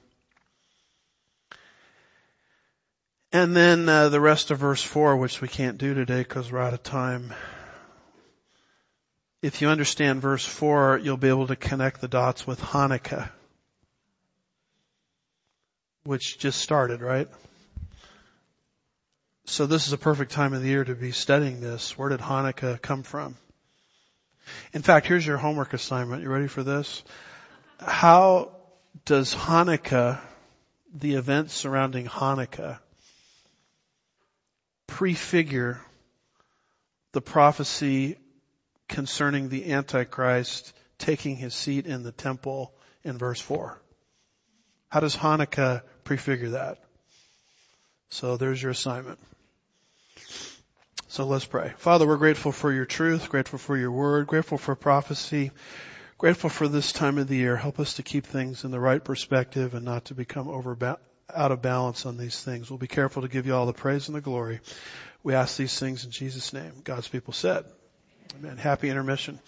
And then uh, the rest of verse 4, which we can't do today because we're out of time if you understand verse 4, you'll be able to connect the dots with Hanukkah, which just started, right? So this is a perfect time of the year to be studying this. Where did Hanukkah come from? In fact, here's your homework assignment. You ready for this? How does Hanukkah, the events surrounding Hanukkah, prefigure the prophecy concerning the Antichrist taking his seat in the temple in verse 4. How does Hanukkah prefigure that? So there's your assignment. So let's pray. Father, we're grateful for your truth, grateful for your word, grateful for prophecy, grateful for this time of the year. Help us to keep things in the right perspective and not to become over out of balance on these things. We'll be careful to give you all the praise and the glory. We ask these things in Jesus' name. God's people said. Amen. Happy intermission.